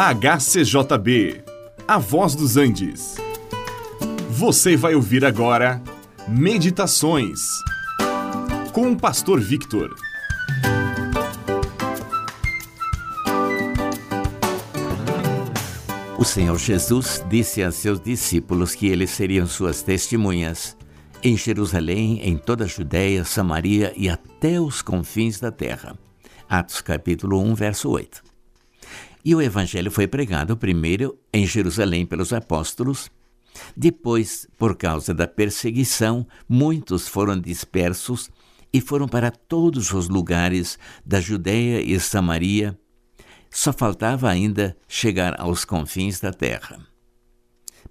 HCJB, A Voz dos Andes. Você vai ouvir agora Meditações com o Pastor Victor. O Senhor Jesus disse a seus discípulos que eles seriam suas testemunhas em Jerusalém, em toda a Judéia, Samaria e até os confins da terra. Atos capítulo 1, verso 8. E o evangelho foi pregado primeiro em Jerusalém pelos apóstolos. Depois, por causa da perseguição, muitos foram dispersos e foram para todos os lugares da Judéia e Samaria. Só faltava ainda chegar aos confins da terra.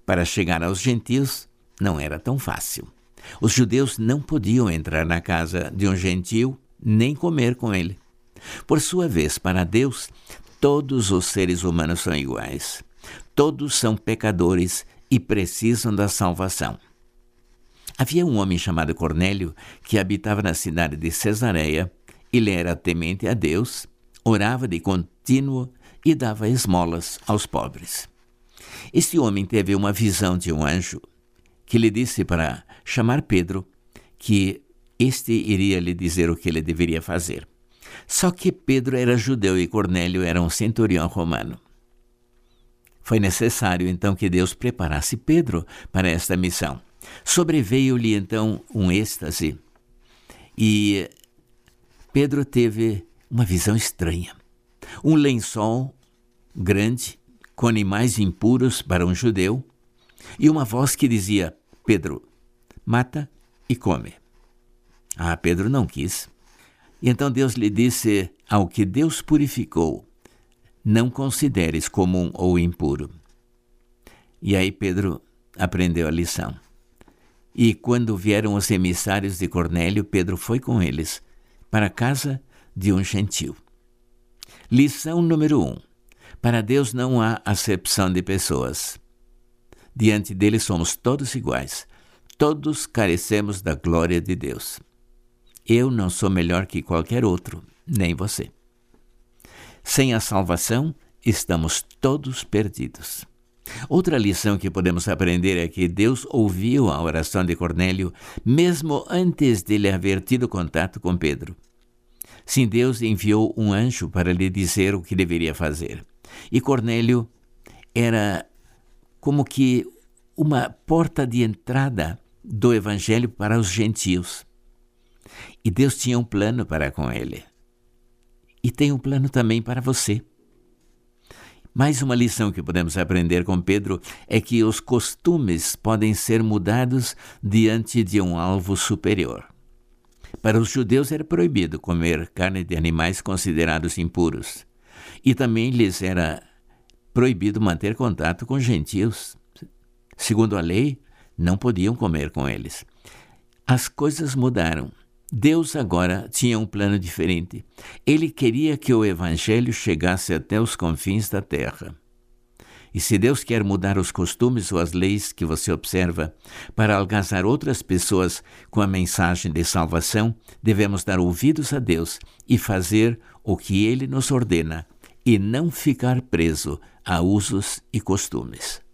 Para chegar aos gentios não era tão fácil. Os judeus não podiam entrar na casa de um gentio nem comer com ele. Por sua vez, para Deus, Todos os seres humanos são iguais. Todos são pecadores e precisam da salvação. Havia um homem chamado Cornélio que habitava na cidade de Cesareia. Ele era temente a Deus, orava de contínuo e dava esmolas aos pobres. Este homem teve uma visão de um anjo que lhe disse para chamar Pedro, que este iria lhe dizer o que ele deveria fazer. Só que Pedro era judeu e Cornélio era um centurião romano. Foi necessário então que Deus preparasse Pedro para esta missão. Sobreveio-lhe então um êxtase e Pedro teve uma visão estranha. Um lençol grande com animais impuros para um judeu e uma voz que dizia: Pedro, mata e come. Ah, Pedro não quis. E então Deus lhe disse: Ao que Deus purificou, não consideres comum ou impuro. E aí Pedro aprendeu a lição. E quando vieram os emissários de Cornélio, Pedro foi com eles para a casa de um gentil. Lição número um: Para Deus não há acepção de pessoas. Diante dele somos todos iguais. Todos carecemos da glória de Deus. Eu não sou melhor que qualquer outro, nem você. Sem a salvação, estamos todos perdidos. Outra lição que podemos aprender é que Deus ouviu a oração de Cornélio mesmo antes de ele haver tido contato com Pedro. Sim, Deus enviou um anjo para lhe dizer o que deveria fazer. E Cornélio era como que uma porta de entrada do evangelho para os gentios. E Deus tinha um plano para com ele. E tem um plano também para você. Mais uma lição que podemos aprender com Pedro é que os costumes podem ser mudados diante de um alvo superior. Para os judeus era proibido comer carne de animais considerados impuros, e também lhes era proibido manter contato com gentios. Segundo a lei, não podiam comer com eles. As coisas mudaram Deus agora tinha um plano diferente. Ele queria que o Evangelho chegasse até os confins da terra. E se Deus quer mudar os costumes ou as leis que você observa para alcançar outras pessoas com a mensagem de salvação, devemos dar ouvidos a Deus e fazer o que Ele nos ordena e não ficar preso a usos e costumes.